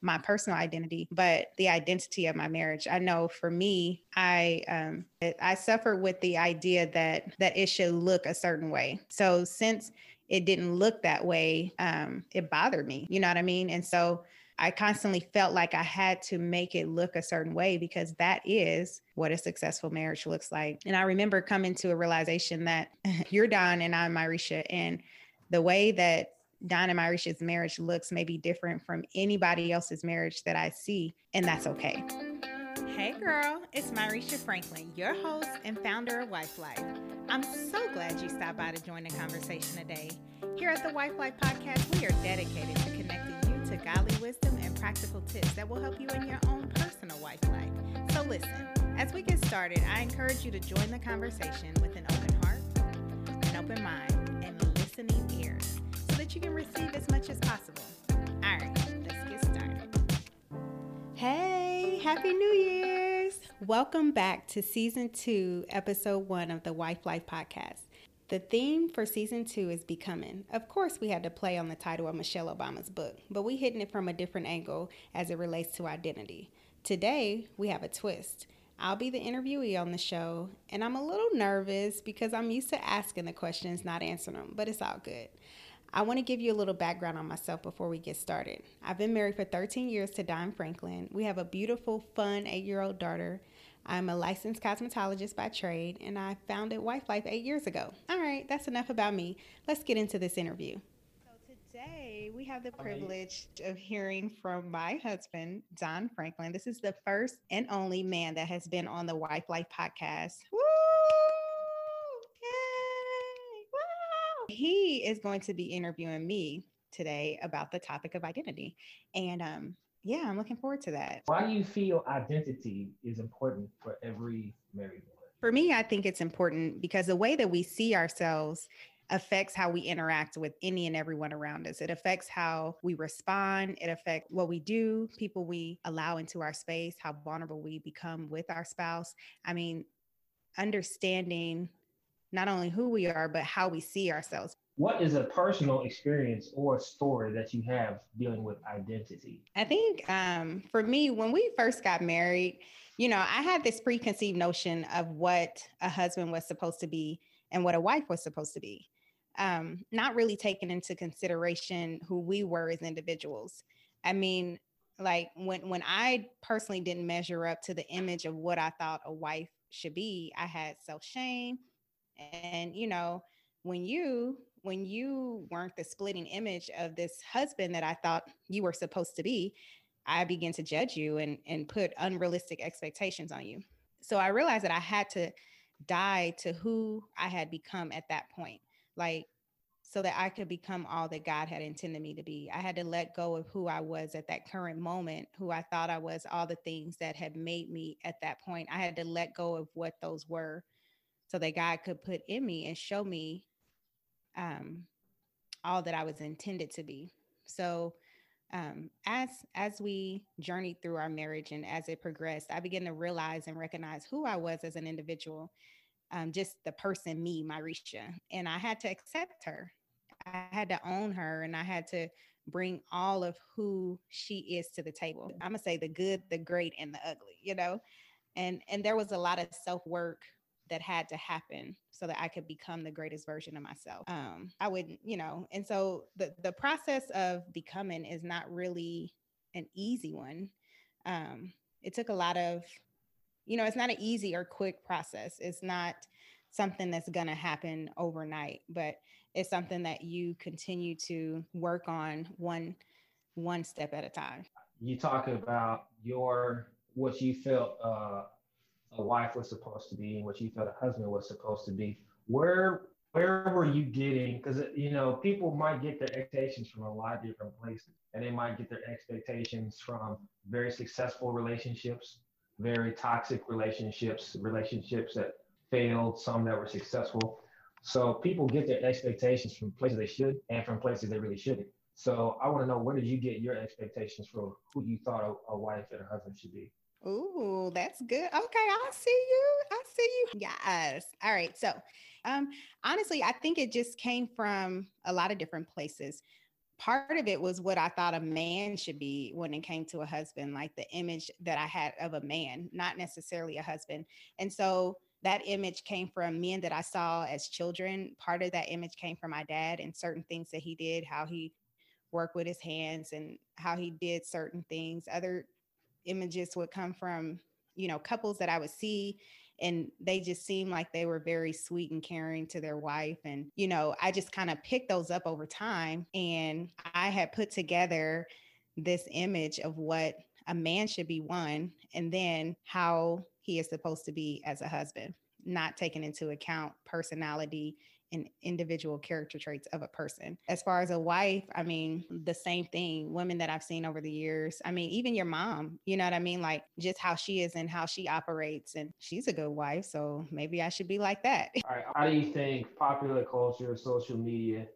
my personal identity, but the identity of my marriage. I know for me, I um, I suffer with the idea that that it should look a certain way. So since it didn't look that way, um, it bothered me. You know what I mean? And so I constantly felt like I had to make it look a certain way because that is what a successful marriage looks like. And I remember coming to a realization that you're Don and I'm Myreesha, and the way that Don and Myreesha's marriage looks may be different from anybody else's marriage that I see, and that's okay. Hey girl, it's Myreesha Franklin, your host and founder of Wife Life. I'm so glad you stopped by to join the conversation today. Here at the Wife Life Podcast, we are dedicated to connecting you to godly wisdom and practical tips that will help you in your own personal wife life. So listen, as we get started, I encourage you to join the conversation with an open heart, an open mind, and listening ears that you can receive as much as possible. All right, let's get started. Hey, Happy New Year's! Welcome back to season two, episode one of the Wife Life podcast. The theme for season two is becoming. Of course, we had to play on the title of Michelle Obama's book, but we hitting it from a different angle as it relates to identity. Today, we have a twist. I'll be the interviewee on the show, and I'm a little nervous because I'm used to asking the questions, not answering them, but it's all good. I want to give you a little background on myself before we get started. I've been married for 13 years to Don Franklin. We have a beautiful, fun eight year old daughter. I'm a licensed cosmetologist by trade, and I founded Wife Life eight years ago. All right, that's enough about me. Let's get into this interview. So, today we have the privilege of hearing from my husband, Don Franklin. This is the first and only man that has been on the Wife Life podcast. Woo! He is going to be interviewing me today about the topic of identity. And um, yeah, I'm looking forward to that. Why do you feel identity is important for every married woman? For me, I think it's important because the way that we see ourselves affects how we interact with any and everyone around us. It affects how we respond. It affects what we do, people we allow into our space, how vulnerable we become with our spouse. I mean, understanding not only who we are, but how we see ourselves. What is a personal experience or story that you have dealing with identity? I think um, for me, when we first got married, you know, I had this preconceived notion of what a husband was supposed to be and what a wife was supposed to be, um, not really taking into consideration who we were as individuals. I mean, like when when I personally didn't measure up to the image of what I thought a wife should be, I had self shame. And you know, when you when you weren't the splitting image of this husband that I thought you were supposed to be, I began to judge you and and put unrealistic expectations on you. So I realized that I had to die to who I had become at that point. Like so that I could become all that God had intended me to be. I had to let go of who I was at that current moment, who I thought I was, all the things that had made me at that point. I had to let go of what those were so that God could put in me and show me um, all that I was intended to be. So um, as as we journeyed through our marriage and as it progressed, I began to realize and recognize who I was as an individual, um, just the person, me, Myreesha, and I had to accept her. I had to own her, and I had to bring all of who she is to the table. I'm gonna say the good, the great, and the ugly. You know, and and there was a lot of self work that had to happen so that I could become the greatest version of myself. Um, I would, you know, and so the the process of becoming is not really an easy one. Um, it took a lot of, you know, it's not an easy or quick process. It's not something that's going to happen overnight, but it's something that you continue to work on one one step at a time. You talk about your what you felt uh, a wife was supposed to be and what you thought a husband was supposed to be. Where where were you getting? Because you know people might get their expectations from a lot of different places, and they might get their expectations from very successful relationships, very toxic relationships, relationships that failed, some that were successful. So people get their expectations from places they should and from places they really shouldn't. So I want to know where did you get your expectations from who you thought a, a wife and a husband should be? Ooh, that's good. Okay, I see you. I see you. Yes. All right. So, um, honestly, I think it just came from a lot of different places. part of it was what I thought a man should be when it came to a husband, like the image that I had of a man, not necessarily a husband. And so that image came from men that I saw as children. Part of that image came from my dad and certain things that he did, how he worked with his hands and how he did certain things. Other images would come from, you know, couples that I would see and they just seemed like they were very sweet and caring to their wife. And you know i just kind of picked those up over time and i had put together this image of what a man should be one and then how he is supposed to be as a husband not taking into account personality and individual character traits of a person. As far as a wife, I mean, the same thing. Women that I've seen over the years, I mean, even your mom, you know what I mean? Like just how she is and how she operates. And she's a good wife. So maybe I should be like that. All right. How do you think popular culture, social media,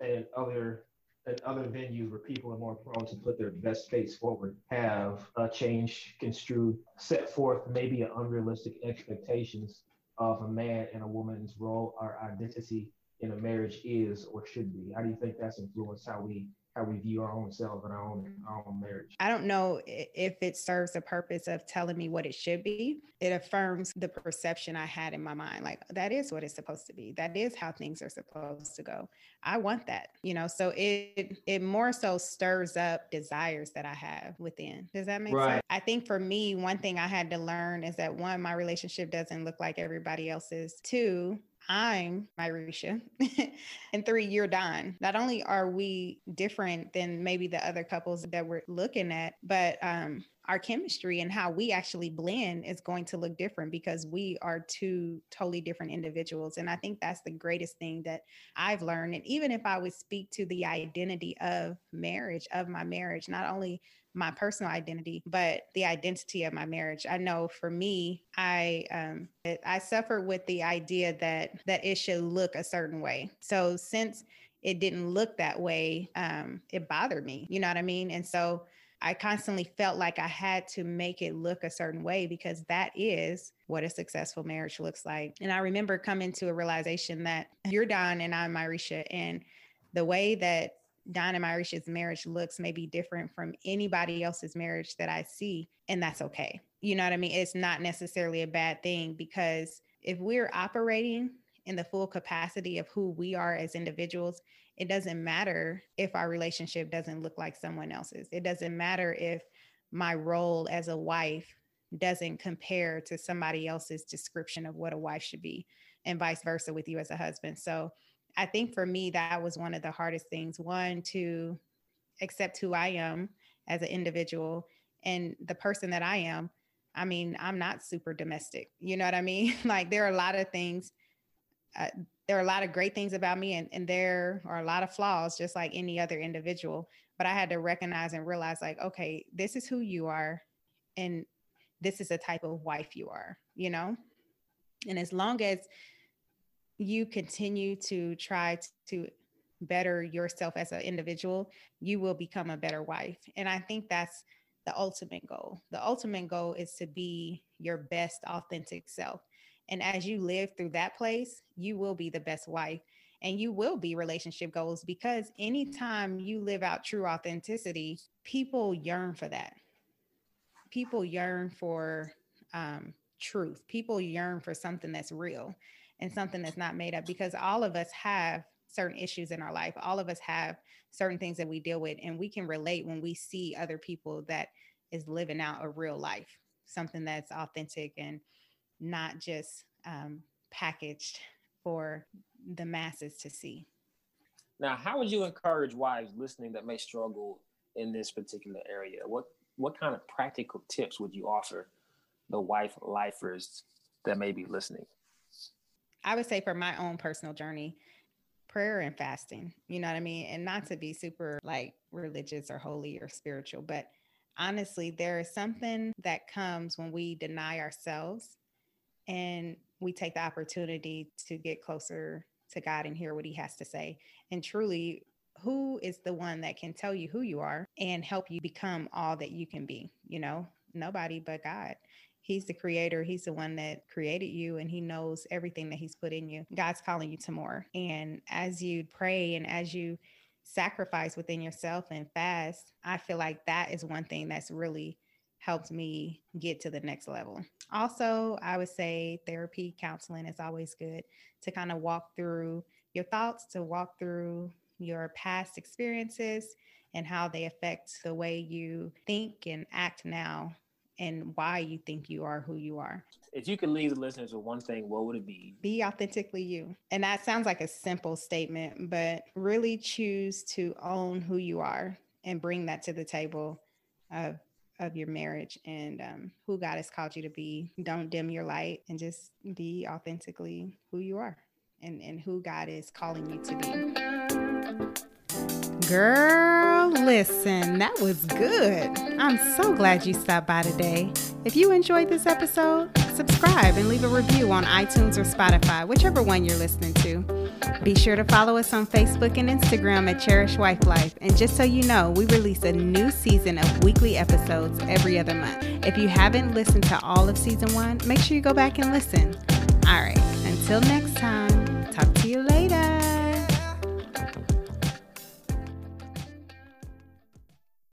and other and other venues where people are more prone to put their best face forward have uh, changed, construed, set forth maybe unrealistic expectations of a man and a woman's role or identity in a marriage is or should be? How do you think that's influenced how we how we view our own self and our own, our own marriage. I don't know if it serves the purpose of telling me what it should be. It affirms the perception I had in my mind. Like that is what it's supposed to be. That is how things are supposed to go. I want that, you know. So it it more so stirs up desires that I have within. Does that make right. sense? I think for me, one thing I had to learn is that one, my relationship doesn't look like everybody else's. Two, I'm Myreesha, and three, you're Don. Not only are we different than maybe the other couples that we're looking at, but um, our chemistry and how we actually blend is going to look different because we are two totally different individuals. And I think that's the greatest thing that I've learned. And even if I would speak to the identity of marriage, of my marriage, not only my personal identity, but the identity of my marriage. I know for me, I um, I suffer with the idea that that it should look a certain way. So since it didn't look that way, um, it bothered me. You know what I mean? And so I constantly felt like I had to make it look a certain way because that is what a successful marriage looks like. And I remember coming to a realization that you're Don and I'm Myreesha, and the way that Don and Myreesha's marriage looks may be different from anybody else's marriage that I see, and that's okay. You know what I mean? It's not necessarily a bad thing because if we're operating in the full capacity of who we are as individuals, it doesn't matter if our relationship doesn't look like someone else's. It doesn't matter if my role as a wife doesn't compare to somebody else's description of what a wife should be, and vice versa with you as a husband. So, I think for me, that was one of the hardest things. One, to accept who I am as an individual and the person that I am. I mean, I'm not super domestic. You know what I mean? like, there are a lot of things, uh, there are a lot of great things about me, and, and there are a lot of flaws, just like any other individual. But I had to recognize and realize, like, okay, this is who you are, and this is the type of wife you are, you know? And as long as you continue to try to better yourself as an individual, you will become a better wife. And I think that's the ultimate goal. The ultimate goal is to be your best authentic self. And as you live through that place, you will be the best wife and you will be relationship goals because anytime you live out true authenticity, people yearn for that. People yearn for um, truth. People yearn for something that's real and something that's not made up because all of us have certain issues in our life. All of us have certain things that we deal with, and we can relate when we see other people that is living out a real life, something that's authentic and not just um, packaged for the masses to see. Now, how would you encourage wives listening that may struggle in this particular area? What what kind of practical tips would you offer the wife lifers that may be listening? I would say for my own personal journey, prayer and fasting, you know what I mean? And not to be super like religious or holy or spiritual, but honestly, there is something that comes when we deny ourselves and we take the opportunity to get closer to God and hear what He has to say. And truly, who is the one that can tell you who you are and help you become all that you can be? You know, nobody but God. He's the creator. He's the one that created you and he knows everything that he's put in you. God's calling you to more. And as you pray and as you sacrifice within yourself and fast, I feel like that is one thing that's really helped me get to the next level. Also, I would say therapy, counseling is always good to kind of walk through your thoughts, to walk through your past experiences and how they affect the way you think and act now and why you think you are who you are. If you could leave the listeners with one thing, what would it be? Be authentically you. And that sounds like a simple statement, but really choose to own who you are and bring that to the table of of your marriage and um, who God has called you to be. Don't dim your light and just be authentically who you are and, and who God is calling you to be. Girl, listen, that was good. I'm so glad you stopped by today. If you enjoyed this episode, subscribe and leave a review on iTunes or Spotify, whichever one you're listening to. Be sure to follow us on Facebook and Instagram at Cherish Wife Life. And just so you know, we release a new season of weekly episodes every other month. If you haven't listened to all of season one, make sure you go back and listen. All right, until next